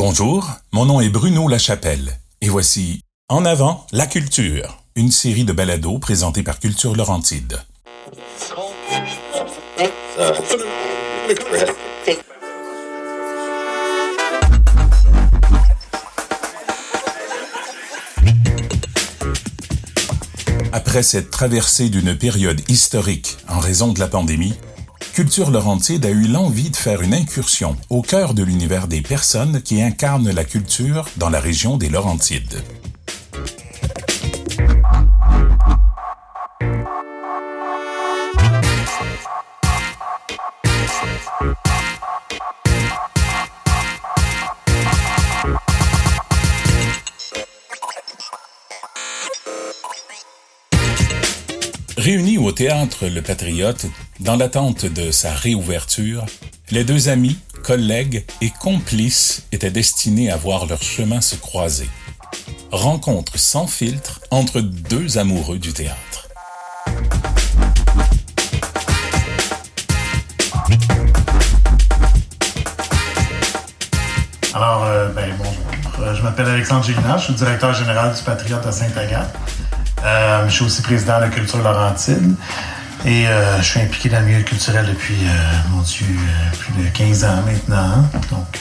Bonjour, mon nom est Bruno Lachapelle et voici En avant la culture, une série de balados présentés par Culture Laurentide. Après cette traversée d'une période historique en raison de la pandémie, Culture Laurentide a eu l'envie de faire une incursion au cœur de l'univers des personnes qui incarnent la culture dans la région des Laurentides. Réunis au théâtre Le Patriote, dans l'attente de sa réouverture, les deux amis, collègues et complices étaient destinés à voir leur chemin se croiser. Rencontre sans filtre entre deux amoureux du théâtre. Alors, euh, ben, bonjour. Euh, je m'appelle Alexandre Gélina, je suis directeur général du Patriote à Sainte-Agathe. Euh, je suis aussi président de la Culture Laurentide. Et euh, je suis impliqué dans le milieu culturel depuis, euh, mon Dieu, plus de 15 ans maintenant. Donc,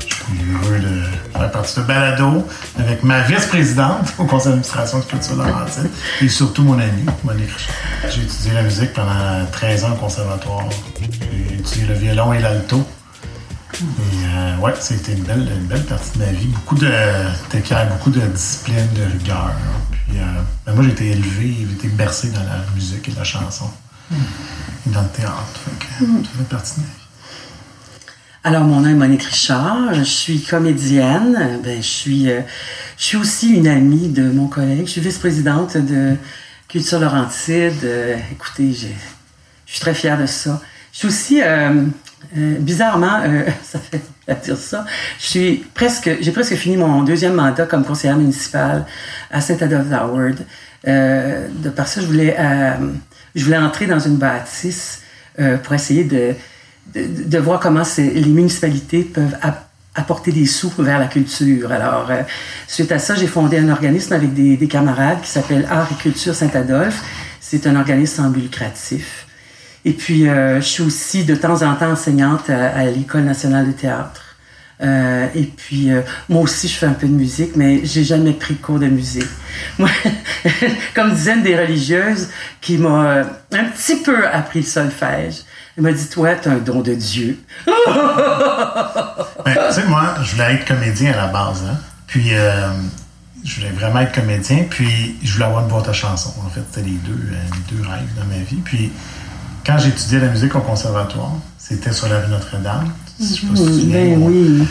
je suis heureux de faire partie de Balado avec ma vice-présidente au conseil d'administration de Culture Laurentide et surtout mon ami, Monique. J'ai étudié la musique pendant 13 ans au conservatoire. J'ai étudié le violon et l'alto. Et ouais, c'était une belle, une belle partie de ma vie. Beaucoup de, beaucoup de discipline, de rigueur. Puis, euh, ben, moi, j'ai été élevé, j'ai été bercé dans la musique et la chanson. Et dans le théâtre. Fait Ça fait partie. Alors, mon nom est Monique Richard. Je suis comédienne. Ben, je, suis, euh, je suis aussi une amie de mon collègue. Je suis vice-présidente de Culture Laurentide. Euh, écoutez, je suis très fière de ça. Je suis aussi, bizarrement, ça fait à dire ça. Je suis presque, j'ai presque fini mon deuxième mandat comme conseillère municipale à Saint-Adolphe d'Howard. Euh, de par ça, je voulais, euh, je voulais entrer dans une bâtisse euh, pour essayer de, de, voir comment les municipalités peuvent apporter des sous vers la culture. Alors, euh, suite à ça, j'ai fondé un organisme avec des, des camarades qui s'appelle Art et Culture Saint-Adolphe. C'est un organisme sans but lucratif. Et puis, euh, je suis aussi de temps en temps enseignante à, l'École nationale de théâtre. Euh, et puis, euh, moi aussi, je fais un peu de musique, mais j'ai jamais pris cours de musique. Moi, comme disait une des religieuses qui m'a un petit peu appris le solfège, elle m'a dit, toi, t'as un don de Dieu. ben, tu sais, moi, je voulais être comédien à la base. Hein? Puis, je voulais vraiment être comédien, puis je voulais avoir une boîte à chansons. En fait, c'était les deux, deux rêves dans ma vie. Puis, quand j'étudiais la musique au conservatoire, c'était sur la rue Notre-Dame. Je sais pas si tu mhm. ben oui.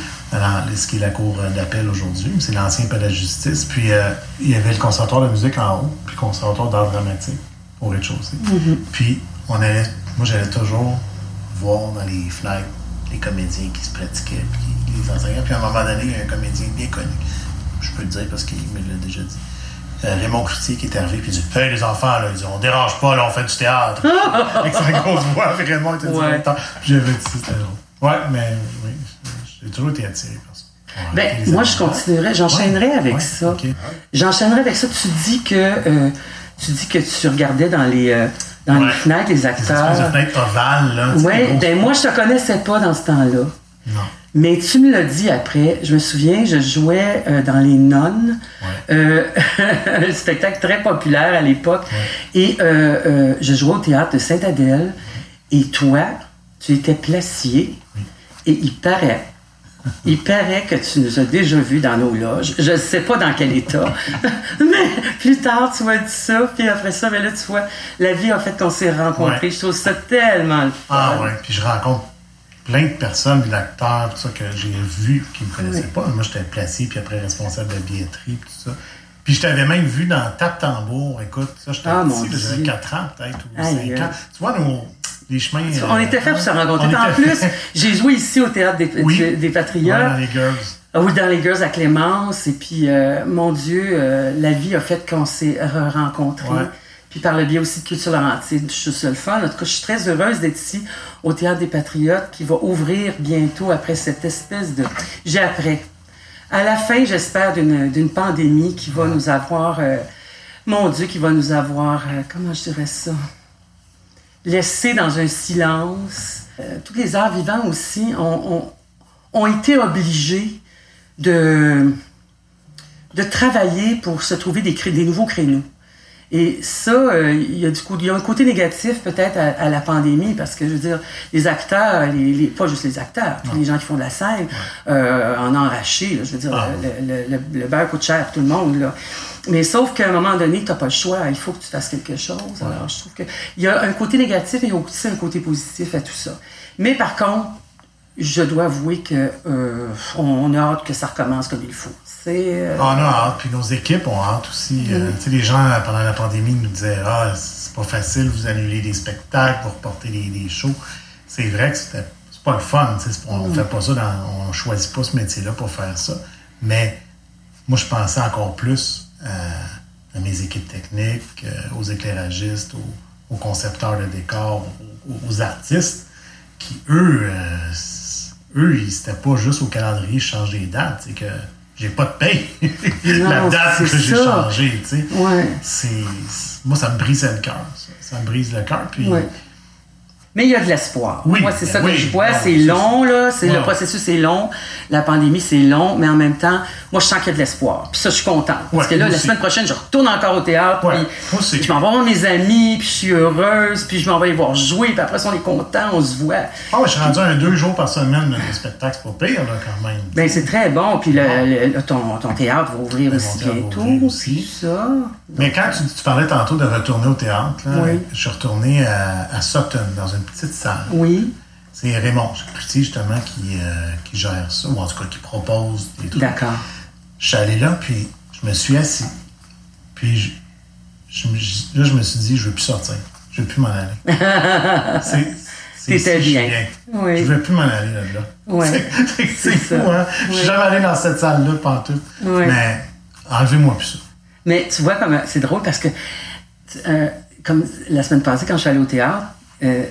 ce qui est la cour d'appel aujourd'hui. C'est l'ancien palais de justice. Puis euh, il y avait le conservatoire de musique en haut, puis le conservatoire d'art dramatique au rez-de-chaussée. Mhm. Puis on allait, moi j'allais toujours voir dans les fenêtres les comédiens qui se pratiquaient, puis les enseignants. Puis à un moment donné, il y a un comédien bien connu. Je peux le dire parce qu'il me l'a déjà dit Raymond Cloutier qui est arrivé puis il dit Hey les enfants, là, il dit, on dérange pas, là, on fait du théâtre. Avec sa grosse voix, Raymond était ouais. directeur. J'avais dit c'était drôle. Ouais, mais oui, j'ai toujours été attiré par ça. ben, moi, je continuerais, j'enchaînerais avec ça. J'enchaînerais avec ça. Tu dis que euh, tu dis que tu regardais dans les euh, dans les fenêtres les acteurs. Des fenêtres ovales, là. Oui, ben moi, je te connaissais pas dans ce temps-là. Non. Mais tu me l'as dit après. Je me souviens, je jouais euh, dans Les Nonnes, euh, un spectacle très populaire à l'époque. Et euh, je jouais au théâtre de Sainte-Adèle. Et toi, tu étais placier. Et il paraît, il paraît que tu nous as déjà vus dans nos loges. Je ne sais pas dans quel état. mais plus tard, tu m'as dit ça. Puis après ça, mais là, tu vois, la vie a fait qu'on s'est rencontrés. Je trouve ça tellement le fun. Ah ouais, puis je rencontre plein de personnes, d'acteurs, tout ça, que j'ai vu qui ne me connaissaient pas. Moi, j'étais placé, puis après responsable de la billetterie, puis tout ça. Puis je t'avais même vu dans Tap Tambour. Écoute, ça, j'étais ah, petit, j'avais 4 ans peut-être, ou 5 ans. Tu vois, nos, les chemins... On était fait pour se rencontrer. En plus, j'ai joué ici au Théâtre des, des, Patriotes. dans les Girls. Ah oui, dans les Girls à Clémence. Et puis, euh, mon Dieu, euh, la vie a fait qu'on s'est rencontrés. Puis par le biais aussi de Culture Laurentide. Je suis le fun. En tout cas, je suis très heureuse d'être ici au Théâtre des Patriotes qui va ouvrir bientôt après cette espèce de... J'ai après. À la fin, j'espère, d'une pandémie qui va nous avoir... euh, mon Dieu, qui va nous avoir... euh, comment je dirais ça? Laissé dans un silence. Euh, tous les arts vivants aussi ont, ont, ont été obligés de, de travailler pour se trouver des, des nouveaux créneaux. Et ça, euh, il y a du coup, il y a un côté négatif peut-être à, à la pandémie parce que je veux dire, les acteurs, les, les- pas juste les acteurs, tous les gens qui font de la scène, euh, en ont arraché. là, je veux dire, Ah. le, le, le, le beurre coûte cher pour tout le monde. Là. Mais sauf qu'à un moment donné, tu n'as pas le choix. Il faut que tu fasses quelque chose. Alors, je trouve qu'il y a un côté négatif et il y a aussi un côté positif à tout ça. Mais par contre, je dois avouer que euh, on a hâte que ça recommence comme il faut. Euh, On a hâte, puis nos équipes ont hâte aussi. Euh, les gens, pendant la pandémie, nous disaient Ah, c'est pas facile, vous annulez des spectacles, vous reportez des, des shows. C'est vrai que c'était c'est pas le fun. On fait pas ça, dans, on choisit pas ce métier-là pour faire ça. Mais moi, je pensais encore plus à mes équipes techniques, aux éclairagistes, aux, aux concepteurs de décors, aux, aux artistes, qui, eux, eux, ils- c'était pas juste au calendrier, je change des dates. C'est que j'ai pas de paye. La date que j'ai changée, tu sais. Ouais. Moi, ça me brisait le cœur. Ça, Ça me brise le cœur. Puis, Ouais. Mais il y a de l'espoir. Oui, Moi, c'est ben ça que oui, je vois. c'est long, là. C'est. Le processus est long. La pandémie, c'est long. Mais en même temps, moi, je sens qu'il y a de l'espoir. Puis ça, je suis contente. Parce Ouais, que là, la aussi. semaine prochaine, je retourne encore au théâtre. Ouais, puis je m'en vais voir mes amis. Puis je suis heureuse. Puis je m'en vais les voir jouer. Puis après, ça, on est content. On se voit. Ah ouais, je suis rendu à un deux jours par semaine de spectacle. C'est pas pire, là, quand même. Ben, c'est très bon. Puis le, le- ton, ton théâtre va ouvrir Ben, aussi bientôt. ouvrir aussi. Ça. Mais quand tu, tu parlais tantôt de retourner au théâtre, là, Oui. je suis retourné à, à Sutton, dans une petite salle. Oui. C'est Raymond Cloutier, justement, qui, euh, qui gère ça, ou en tout cas qui propose des trucs. D'accord. Je suis allé là, puis je me suis assis. Puis je, je me- je- là, je me suis dit, je veux plus sortir. Je veux plus m'en aller. c'est, T'étais bien. Oui. Je veux plus m'en aller là-dedans. Ouais. C'est, fou, ça. hein? Je suis jamais allé dans cette salle-là, pantoute. Ouais. Mais enlevez-moi plus ça. Mais tu vois, comme c'est drôle parce que, euh, comme la semaine passée, quand je suis allée au théâtre, euh,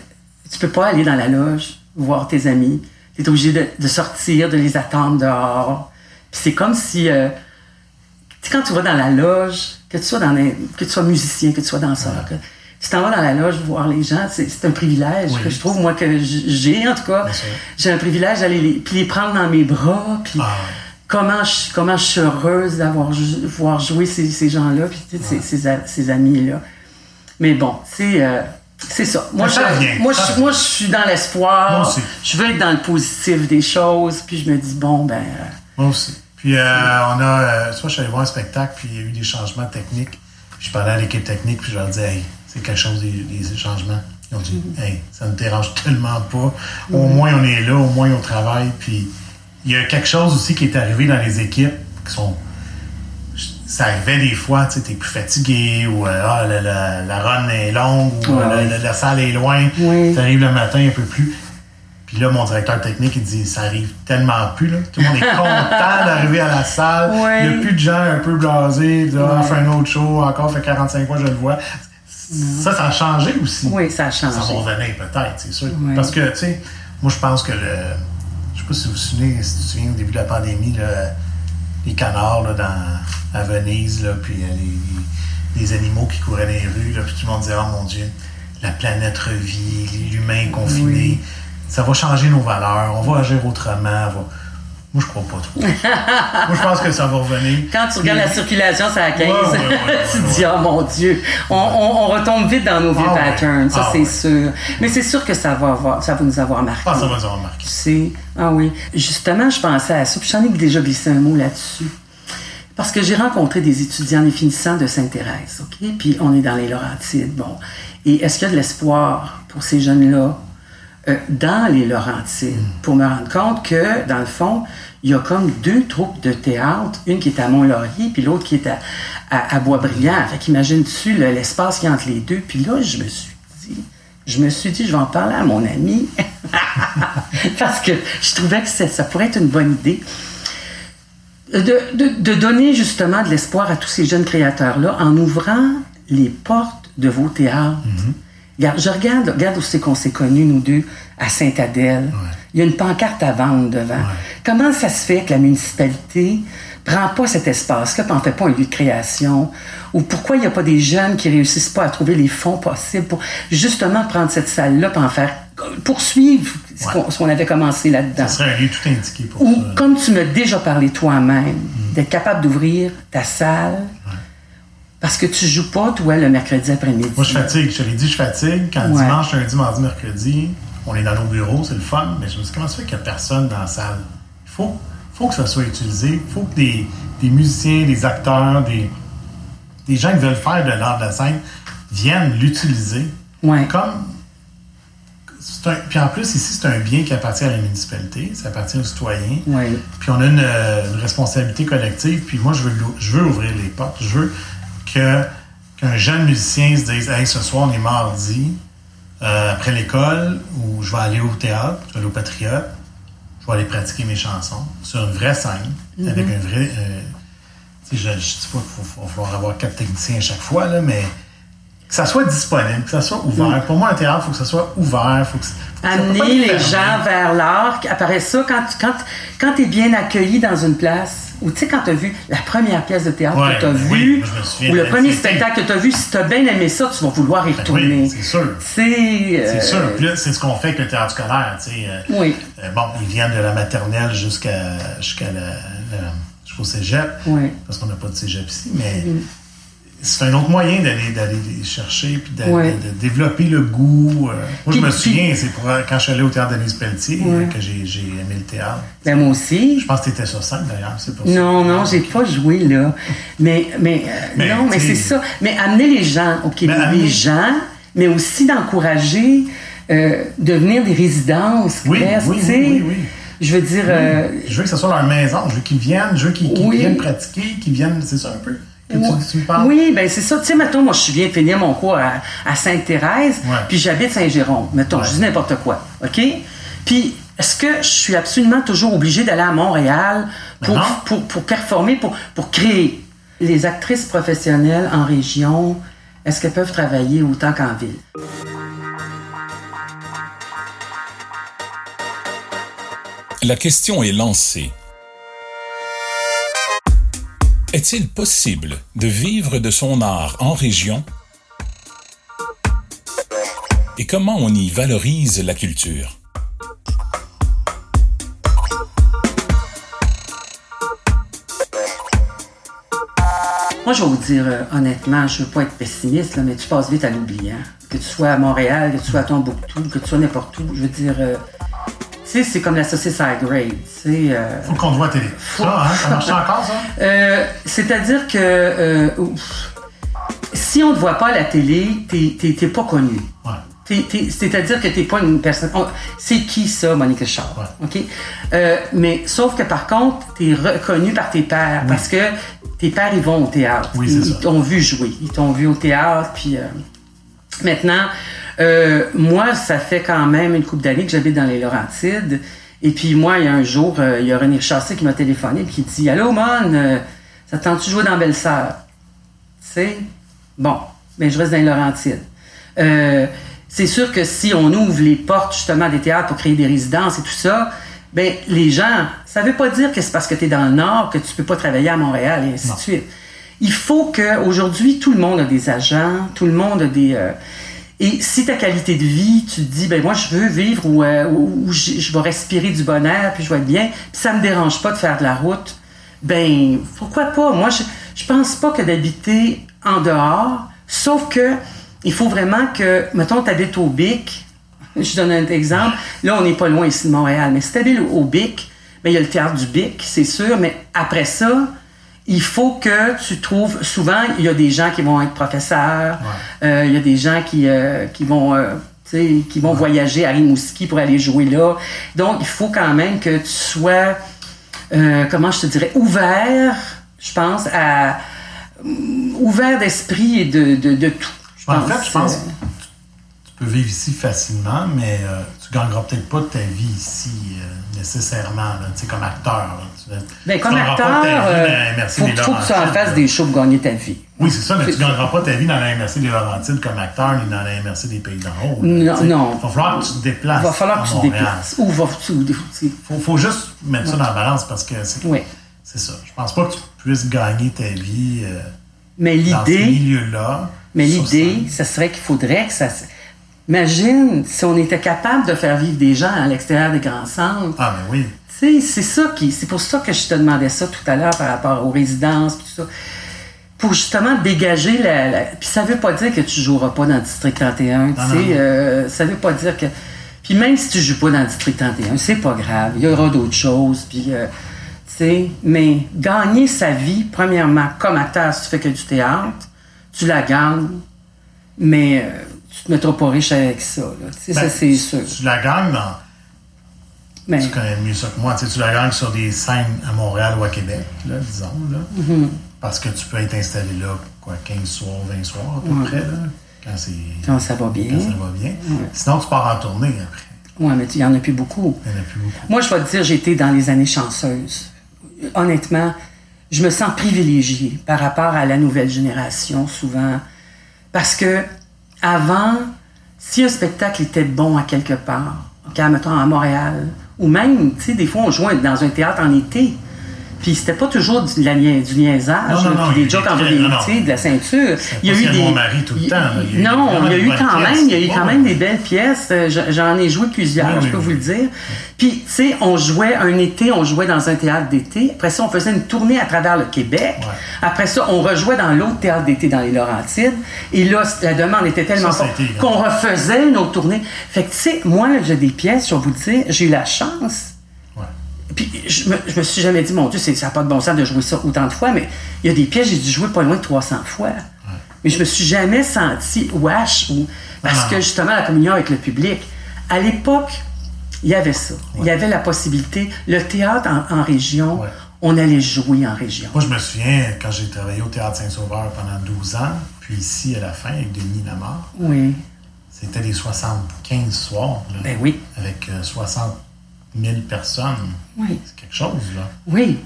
tu peux pas aller dans la loge voir tes amis. Tu es obligé de, de sortir, de les attendre dehors. Puis c'est comme si, euh, tu sais, quand tu vas dans la loge, que tu sois, dans les- que tu sois musicien, que tu sois danseur, que tu t'en vas dans la loge voir les gens, c'est c'est un privilège Oui. que je trouve, moi, que j'ai, en tout cas. J'ai un privilège d'aller les, puis les prendre dans mes bras, puis Ah comment je, comment je suis heureuse d'avoir voir jouer ces, ces gens-là, puis tu sais, ces, ces amis-là. Mais bon, c'est euh, c'est ça. Moi, ça je, moi, je, moi, je suis dans l'espoir. Moi aussi. Je veux être dans le positif des choses, puis je me dis, bon, ben... euh, Moi aussi. Puis euh, on a, euh, soit je suis allé voir un spectacle, puis il y a eu des changements techniques. Puis je parlais à l'équipe technique, puis je leur disais, hey, c'est quelque chose des, des changements. Ils ont dit, Mm-hmm. hey, ça ne dérange tellement pas. Au moins on est là, au moins on travaille. Puis il y a quelque chose aussi qui est arrivé dans les équipes qui sont. Ça arrivait des fois, tu sais, t'es plus fatigué, ou euh, ah, la, la, la run est longue, ou Ouais, la, salle est loin. Oui. T'arrives le matin un peu plus. Puis là, mon directeur technique, il dit, ça arrive tellement plus, là. Tout le monde est content d'arriver à la salle. Ouais. Il n'y a plus de gens un peu blasés, de, ah, Ouais. fait un autre show, encore fait 45 fois, je le vois. Ça, ça a changé aussi. Oui, ça a Ça va changé. revenir peut-être, c'est sûr. Parce que, tu sais, moi, je pense que le. Je sais pas si vous vous souvenez, si tu te souviens au début de la pandémie, là, les canards là, dans, à Venise, là, puis euh, les, les- les animaux qui couraient dans les rues, là, puis tout le monde disait, oh mon Dieu, la planète revit, l'humain confiné, ça va changer nos valeurs, on va agir autrement. on va- Moi, je crois pas trop. moi, je pense que ça va revenir. Quand tu regardes la circulation, c'est à 15. Ouais, ouais, ouais, ouais, tu te dis, oh mon Dieu, on, on, on retombe vite dans nos vieux Ah patterns, ça Ah c'est sûr. Mais c'est sûr que ça va, avoir, ça va nous avoir marqué. Ah, ça va nous avoir marqué. Tu sais, ah oui. Justement, je pensais à ça, puis j'en ai déjà glissé un mot là-dessus. Parce que j'ai rencontré des étudiants, des finissants de Sainte-Thérèse, OK? Puis on est dans les Laurentides, bon. Et est-ce qu'il y a de l'espoir pour ces jeunes-là? Euh, dans les Laurentides? Pour me rendre compte que, dans le fond, il y a comme deux troupes de théâtre, une qui est à Mont-Laurier, puis l'autre qui est à, à, à Boisbriand. Fait qu'imagine-tu le- l'espace qu'il y a entre les deux? Puis là, je me suis dit, je me suis dit, je vais en parler à mon ami. Parce que je trouvais que ça, pourrait être une bonne idée. De, de- de donner justement de l'espoir à tous ces jeunes créateurs-là en ouvrant les portes de vos théâtres. Regarde, je regarde, regarde où c'est qu'on s'est connus, nous deux, à Sainte-Adèle. Il y a une pancarte à vendre devant. Comment ça se fait que la municipalité prend pas cet espace-là, puis en fait pas un lieu de création? Ou pourquoi il n'y a pas des jeunes qui réussissent pas à trouver les fonds possibles pour justement prendre cette salle-là, puis en faire poursuivre ce Ouais. qu'on- avait commencé là-dedans? Ce serait un lieu tout indiqué pour Ou, ça. comme tu m'as déjà parlé toi-même, Mm. d'être capable d'ouvrir ta salle parce que tu joues pas, toi, le mercredi après-midi. Moi, je fatigue. Je te l'ai dit, je fatigue. Quand Ouais. dimanche, lundi, mardi, mercredi, on est dans nos bureaux, c'est le fun. Mais je me dis, comment ça fait qu'il n'y a personne dans la salle? Il faut, faut que ça soit utilisé. Il faut que des, des musiciens, des acteurs, des, des gens qui veulent faire de l'art de la scène viennent l'utiliser. Ouais. Comme. c'est un- puis en plus, ici, c'est un bien qui appartient à la municipalité, ça appartient aux citoyens. Ouais. Puis on a une, euh, une responsabilité collective. Puis moi, je veux, je veux ouvrir les portes. Je veux que qu'un jeune musicien se dise Hey, ce soir, on est mardi, euh, après l'école, où je vais aller au théâtre, je vais aller au Patriote, je vais aller pratiquer mes chansons sur une vraie scène, avec un vrai. euh, je ne dis pas qu'il faut, faut falloir avoir quatre techniciens à chaque fois, là, mais que ça soit disponible, que ça soit ouvert. Pour moi, un théâtre, il faut que ça soit ouvert. Faut que, faut Amener les gens vers l'art. Après ça, quand, tu- quand, quand es bien accueilli dans une place, ou tu sais, quand tu as vu la première pièce de théâtre Ouais, que tu as ben oui, vue, souviens ou le premier spectacle que tu as vu, si tu as bien aimé ça, tu vas vouloir y Ben retourner. oui, c'est sûr. C'est. euh, sûr. Puis là, c'est ce qu'on fait avec le théâtre scolaire. tu sais. euh, Oui. euh, bon, ils viennent de la maternelle jusqu'à jusqu'à la, la- jusqu'au cégep. Oui. Parce qu'on n'a pas de cégep ici, mais c'est un autre moyen d'aller d'aller les chercher puis Ouais. de, développer le goût. euh. Moi, Puis- je me puis- souviens, c'est pour quand je suis allé au théâtre Denise Pelletier Ouais. euh, que j'ai j'ai aimé le théâtre. Ben, moi aussi. Je pense que tu étais sur scène d'ailleurs, c'est pour ça. Non, non, j'ai pas joué là. Mais, mais, euh, Mais, non, mais c'est ça. Mais amener les gens au Québec, les gens, mais aussi d'encourager euh, devenir des résidences. Oui, Claire, oui, oui, oui, oui. Je veux dire, euh, Je veux que ce soit leur maison, je veux qu'ils viennent, je veux qu'ils viennent pratiquer, qu'ils viennent, c'est ça un peu que tu, tu me parles? oui, ben c'est ça. Tu sais, mettons, moi, je viens de finir mon cours à, à Sainte-Thérèse, Ouais. puis j'habite Saint-Jérôme. Mettons, Ouais. je dis n'importe quoi, OK? Puis, est-ce que je suis absolument toujours obligée d'aller à Montréal pour, Ben non. pour, pour performer, pour, pour créer? Les actrices professionnelles en région, est-ce qu'elles peuvent travailler autant qu'en ville? La question est lancée. Est-il possible de vivre de son art en région? Et comment on y valorise la culture? Moi, je vais vous dire euh, honnêtement, je veux pas être pessimiste, mais tu passes vite à l'oublier. hein. Que tu sois à Montréal, que tu sois à Tombouctou, que tu sois n'importe où. Je veux dire, euh, sais, c'est comme la saucisse high grade. Euh, Faut qu'on te voit télé. Ça, hein, ça marche encore, ça? Euh, C'est-à-dire que euh, si on ne te voit pas à la télé, t'es- pas connu. Ouais. C'est-à-dire que t'es pas une personne. on- C'est qui ça, Richard? Ouais. OK? Euh, mais sauf que par contre, t'es reconnu par tes pères parce que tes pères, ils vont au théâtre. Oui, ils t'ont vu jouer. Ils t'ont vu au théâtre. Puis euh, maintenant, euh, moi, ça fait quand même une couple d'années que j'habite dans les Laurentides. Et puis moi, il y a un jour, euh, il y a René Chassé qui m'a téléphoné et qui dit Allô, Mon, euh, ça te tente-tu jouer dans Belle-Sœur? Tu sais? Bon, mais je reste dans les Laurentides. Euh, c'est sûr que si on ouvre les portes justement des théâtres pour créer des résidences et tout ça, ben les gens, ça veut pas dire que c'est parce que tu es dans le Nord que tu peux pas travailler à Montréal et ainsi Non. de suite. Il faut que aujourd'hui tout le monde a des agents, tout le monde a des et si ta qualité de vie, tu te dis ben moi je veux vivre où, euh, je, vais respirer du bon air puis je vais être bien, puis ça me dérange pas de faire de la route, ben pourquoi pas? Moi je je pense pas que d'habiter en dehors, sauf que il faut vraiment que mettons tu habites au Bic, je donne un exemple, là on n'est pas loin ici de Montréal, mais si tu habites au Bic, ben il y a le théâtre du Bic, c'est sûr, mais après ça, il faut que tu trouves. Souvent, il y a des gens qui vont être professeurs, euh, il y a des gens qui, euh, qui vont. euh, qui vont voyager à Rimouski pour aller jouer là. Donc, il faut quand même que tu sois, comment je te dirais, ouvert, je pense, à ouvert d'esprit et de, de, de tout. Je En pense, fait, je pense peux vivre ici facilement, mais euh, tu gagneras peut-être pas ta vie ici euh, nécessairement, tu sais, comme acteur. là. Tu, Ben, tu comme acteur, dans euh, faut, des faut que tu en fasses des shows pour gagner ta vie. Oui, c'est ça, mais tu ne gagneras pas ta vie dans la MRC des Laurentides comme acteur ni dans la MRC des Pays d'en haut. Non, non. Il va falloir que tu te déplaces. Il va falloir que tu te déplaces. Ou va tu, tu- faut, faut juste mettre ça dans la balance parce que c'est ça. Je pense pas que tu puisses gagner ta vie euh, Mais dans ce milieu-là. mais l'idée, ça serait qu'il faudrait que ça. Imagine si on était capable de faire vivre des gens à l'extérieur des grands centres. Ah, mais oui. Tu sais, c'est ça qui. C'est pour ça que je te demandais ça tout à l'heure par rapport aux résidences, tout ça. Pour justement dégager la. la- Puis ça veut pas dire que tu joueras pas dans le District 31, tu Non, non, sais. non. euh, ça veut pas dire que. Puis même si tu joues pas dans le District 31, c'est pas grave. Il y aura d'autres choses, puis. euh, tu sais, mais gagner sa vie, premièrement, comme acteur, si tu fais que du théâtre, tu la gagnes, mais euh, tu te mettras pas riche avec ça, là. Sais, Ben, ça, c'est sûr. Tu la gagnes dans. Tu connais mieux ça que moi. Tu, la gagnes sur des scènes à Montréal ou à Québec, là, disons. Là, Mm-hmm. Parce que tu peux être installé là, quoi, 15 soirs, 20 soirs à peu près, là, quand, c'est, quand ça va bien. quand ça va bien. Sinon, tu pars en tournée après. Ouais, mais il y en a plus beaucoup. Il n'y en a plus beaucoup. Moi, je vais te dire, j'ai été dans les années chanceuses. Honnêtement, je me sens privilégiée par rapport à la nouvelle génération, souvent. Parce que, avant, si un spectacle était bon à quelque part, OK, mettons à Montréal, ou même, tu sais, des fois, on jouait dans un théâtre en été. Puis c'était pas toujours du, la du niaisage, Non, non, là, non, puis il y a des jokes des en très- non, non. tu sais, de la ceinture. pas Ciel Montmarie tout le temps, là. Il y a eu Non, il y a eu quand même, il y a eu quand Ouais, même des belles pièces. Euh, je- J'en ai joué plusieurs, je peux vous le dire. Puis, tu sais, on jouait un été, on jouait dans un théâtre d'été. Après ça, on faisait une tournée à travers le Québec. Ouais. Après ça, on rejouait dans l'autre théâtre d'été dans les Laurentides. Et là, la demande était tellement Ça, a forte qu'on refaisait une autre tournée. Fait que, tu sais, moi, j'ai des pièces, je vais vous le dire, j'ai eu la chance. Puis je me, je me suis jamais dit, mon Dieu, ça n'a pas de bon sens de jouer ça autant de fois, mais il y a des pièces, j'ai dû jouer pas loin de 300 fois. Mais je me suis jamais senti wash ou parce Ah. que justement la communion avec le public. À l'époque, il y avait ça. Il y avait la possibilité. Le théâtre en, en région, Ouais. on allait jouer en région. Moi, je me souviens quand j'ai travaillé au Théâtre Saint-Sauveur pendant 12 ans, puis ici à la fin avec Denis Lamar, Oui. c'était des 75 soirs, là, Ben oui. avec euh, 60 000 personnes. Oui. C'est quelque chose, là. Oui.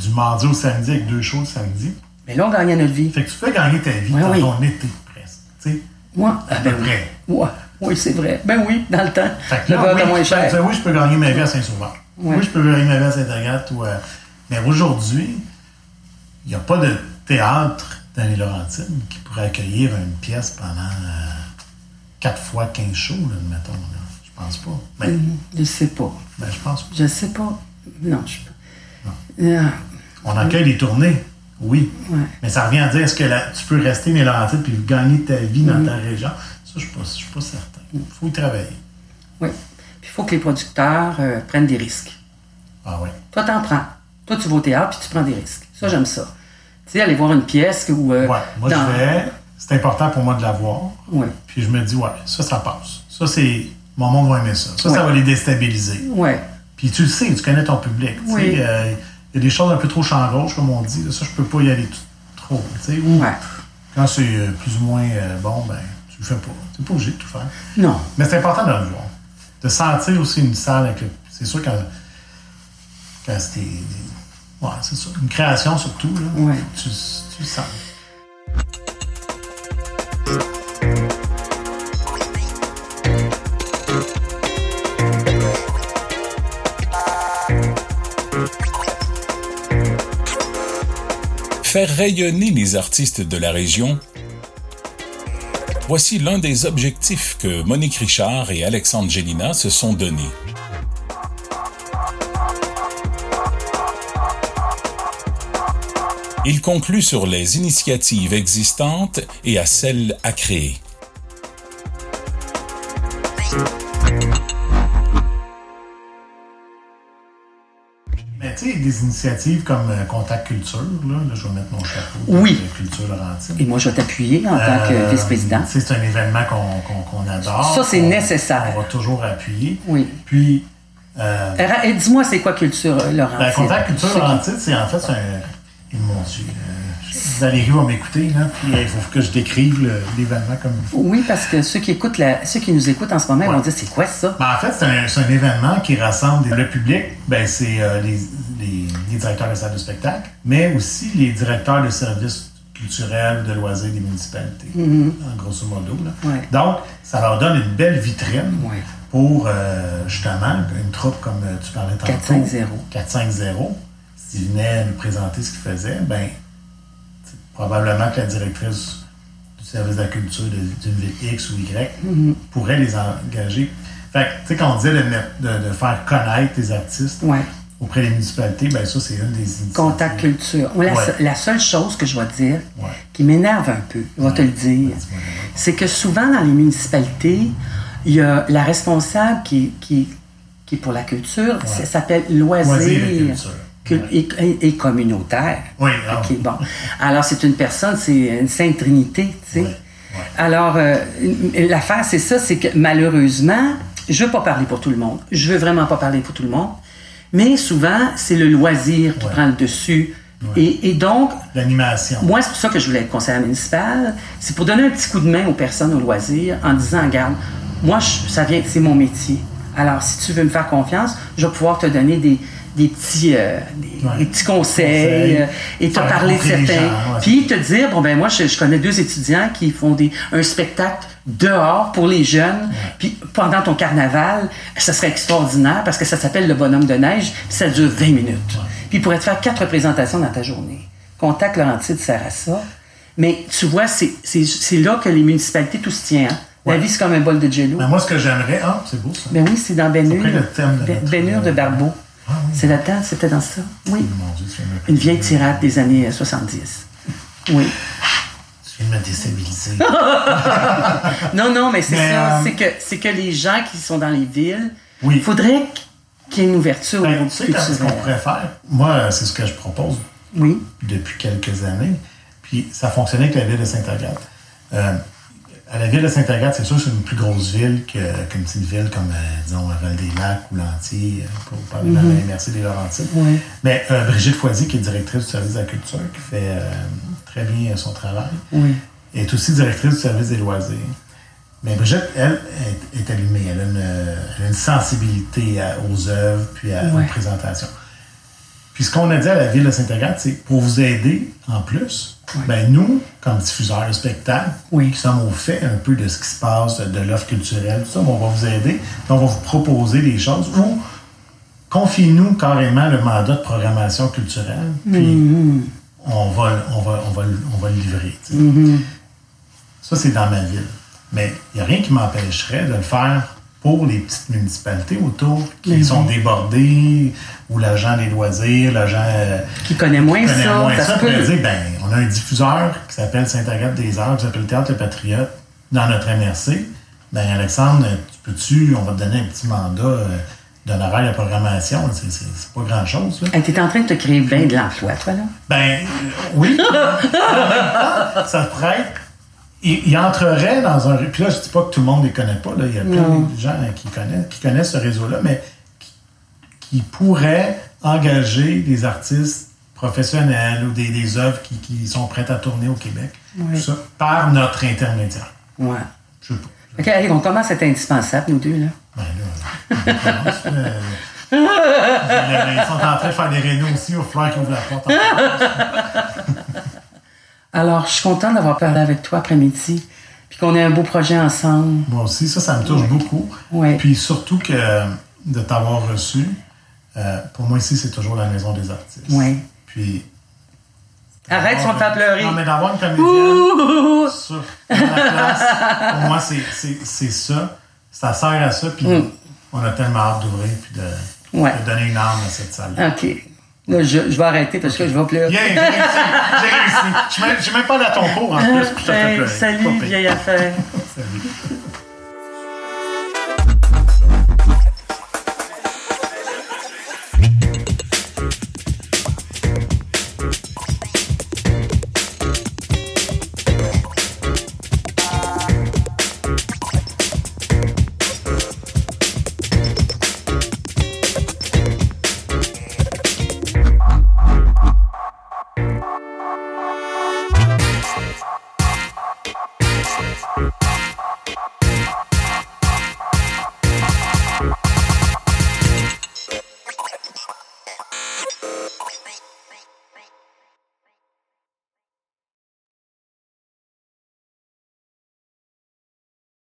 Du mardi au samedi avec deux shows le samedi. Mais là, on gagnait notre vie. Fait que tu fais gagner ta vie Ouais, dans oui. ton été, presque. Tu sais, Moi, ah, à ben peu oui. près. Ouais. Oui, c'est vrai. Ben oui, dans le temps. Fait que Le là, oui, moins cher. oui, je peux gagner ma vie à Saint-Sauveur. Ouais. Oui, je peux gagner ma vie à Sainte-Agathe. Ou, euh, Mais aujourd'hui, il n'y a pas de théâtre dans les Laurentides qui pourrait accueillir une pièce pendant euh, 4 fois 15 shows, là, mettons. Je pense pas. Ben, Je sais pas. ben, je pense pas. Je sais pas. Non, je Ah, On accueille des tournées, oui. Ouais. Mais ça revient à dire est-ce que la- tu peux rester les Laurentides puis gagner ta vie dans ta région? Ça, je ne suis, pas- certain. Il faut y travailler. Oui. Puis il faut que les producteurs euh, prennent des risques. Ah oui. Toi, t'en prends. Toi, tu vas au théâtre puis tu prends des risques. Ça, j'aime ça. Tu sais, aller voir une pièce où. euh, Ouais, moi dans- je vais. C'est important pour moi de la voir. Ouais. Puis je me dis, ouais, ça, ça passe. Ça, c'est. Mon monde va aimer ça. Ça, ça va les déstabiliser. Ouais. Puis tu le sais, tu connais ton public. tu sais, Oui. euh, Il y a des choses un peu trop champ gauche, comme on dit. Ça, je peux pas y aller trop. tu sais. Ou Ouais. quand c'est euh, plus ou moins euh, bon, ben, tu le fais pas. Tu n'es pas obligé de tout faire. Non. Mais c'est important de le voir. De sentir aussi une salle avec le. C'est sûr quand. Quand c'était. Ouais, c'est ça. Une création surtout, là. Ouais. Tu, tu le sens. Faire rayonner les artistes de la région, voici l'un des objectifs que Monique Richard et Alexandre Gélina se sont donnés. Il conclut sur les initiatives existantes et à celles à créer. Des initiatives comme euh, Contact Culture, là, là, je vais mettre mon chapeau. Oui. Culture Laurentide. Et moi, je vais t'appuyer en tant que Euh, vice-président. C'est un événement qu'on adore. Ça, c'est nécessaire. On va toujours appuyer. Oui. Puis, euh, Dis-moi, c'est quoi culture, Laurent? ben, Contact Culture Laurentide, c'est en fait, un. Mon Dieu. Euh, Valérie va m'écouter, là, puis il faut que je décrive l'événement comme il faut. Oui, parce que ceux qui écoutent la- ceux qui nous écoutent en ce moment ils Ouais. vont dire c'est quoi ça? Ben, en fait, c'est un, événement qui rassemble le public, ben, c'est euh, les, les- les directeurs de salles de spectacle, mais aussi les directeurs de services culturels, de loisirs des municipalités, en grosso modo. là. Ouais. Donc, ça leur donne une belle vitrine Ouais. pour, euh, justement, une troupe comme euh, tu parlais tantôt. 4-5-0. 4-5-0. S'ils venaient nous présenter ce qu'ils faisaient, ben, probablement que la directrice du service de la culture d'une ville X ou Y Mm-hmm. pourrait les engager. Fait que, tu sais, quand on disait de, mettre- de- de faire connaître les artistes Ouais. auprès des municipalités, ben ça, c'est une des initiatives. Contact culture. La, Ouais. se- la seule chose que je vais te dire, Ouais. qui m'énerve un peu, je vais te le dire, c'est que souvent dans les municipalités, il y a la responsable qui, qui, qui est pour la culture, ça s'appelle et culture. Et, et- et communautaire. Oui, ah OK, oui. bon. Alors, c'est une personne, c'est une sainte trinité, tu sais. Alors, euh, l'affaire, c'est ça, c'est que malheureusement, je veux pas parler pour tout le monde. Je veux vraiment pas parler pour tout le monde. Mais souvent, c'est le loisir qui prend le dessus. Et, et donc, L'animation. moi, c'est pour ça que je voulais être conseillère municipale. C'est pour donner un petit coup de main aux personnes au loisir en disant, regarde, moi, je- ça vient, c'est mon métier. Alors, si tu veux me faire confiance, je vais pouvoir te donner des, des petits, euh, des, Ouais. des petits conseils euh, et te parler de certains. Puis te dire, bon, ben moi, je, je connais deux étudiants qui font des, un spectacle dehors pour les jeunes. Puis pendant ton carnaval, ça serait extraordinaire parce que ça s'appelle Le Bonhomme de neige, puis ça dure 20 minutes. Puis il pourrait te faire quatre représentations dans ta journée. Contact Laurentide sert à ça. Mais tu vois, c'est là que les municipalités, tout se tient. hein. La vie, c'est comme un bol de jello. Ben, moi, ce que j'aimerais. Ah, c'est beau ça. Ben oui, c'est dans après le thème de notre- Ben de Barbeau. Ah oui. C'est là-dedans, c'était dans ça. Oui. Dieu, me- Une vieille tirade des années euh, 70. Oui. Tu viens de me déstabiliser. Non, non, mais c'est ça. euh, C'est que, c'est que les gens qui sont dans les villes, Oui. il faudrait qu'il y ait une ouverture au Ben, niveau tu sais, ce qu'on pourrait faire, moi, euh, c'est ce que je propose Oui. depuis quelques années. Puis ça fonctionnait avec la ville de Sainte-Agathe. Euh, à la ville de Sainte-Agathe, c'est sûr que c'est une plus grosse ville qu'une petite ville comme, euh, disons, Val-des-Lacs ou Lanty, euh, pour parler de la MRC des Laurentides. Oui. Mais euh, Brigitte Foisy, qui est directrice du service de la culture, qui fait euh, très bien son travail, Oui. est aussi directrice du service des loisirs. Mais Brigitte, elle, est, est allumée. Elle a une, elle a une sensibilité à- aux œuvres puis à- aux présentations. Puis ce qu'on a dit à la ville de Saint-Agathe, c'est pour vous aider en plus, ben nous, comme diffuseurs de spectacles, Oui. qui sommes au fait un peu de ce qui se passe, de l'offre culturelle, tout ça, on va vous aider, puis on va vous proposer des choses ou confiez-nous carrément le mandat de programmation culturelle, puis on, va, on, va, on, va, le- on va le livrer. sais. Ça, c'est dans ma ville. Mais il n'y a rien qui m'empêcherait de le faire pour les petites municipalités autour qui Mais sont débordées, ou l'agent des loisirs, l'agent euh, Qui connaît moins qui connaît ça, moins ça peut. dire, ben, on a un diffuseur qui s'appelle Saint-Agathe des Arts, qui s'appelle Théâtre Le Patriote, dans notre MRC. Ben, Alexandre, tu peux-tu, on va te donner un petit mandat euh, d'un horaire de programmation. C'est, pas grand-chose. Hey, T'es en train de te créer bien de l'emploi, toi, là. Ben, euh, oui. Ça être. Il, il entrerait dans un. Puis là, je dis pas que tout le monde ne les connaît pas. Là. Il y a plein de gens qui connaissent, qui connaissent ce réseau-là, mais qui, qui pourraient engager des artistes professionnels ou des, des œuvres qui, qui sont prêtes à tourner au Québec. Oui. Tout ça, par notre intermédiaire. Ouais. Je sais pas. OK, allez, on commence à être indispensable, nous deux, là. Ben là, on commence. Ils sont en train de faire des rénaux aussi, va falloir qu'ils ouvrent la porte. Alors, je suis contente d'avoir parlé avec toi après-midi, puis qu'on ait un beau projet ensemble. Moi aussi, ça, ça me touche beaucoup. Ouais. Puis surtout que de t'avoir reçu, euh, pour moi ici, c'est toujours la maison des artistes. Ouais. Puis. Arrête, me faire pleurer. Non, mais d'avoir une comédienne Ouh! sur la place, pour moi, c'est, ça. Ça sert à ça, puis Mm. on a tellement hâte d'ouvrir, puis de, Ouais. de donner une âme à cette salle. OK. Là, je, je vais arrêter parce que je vais pleurer. Bien, j'ai réussi, j'ai réussi. Je suis même- Je suis même pas dans ton cours en plus, puis je te fais Hey, pleurer. salut, vieille affaire. Salut.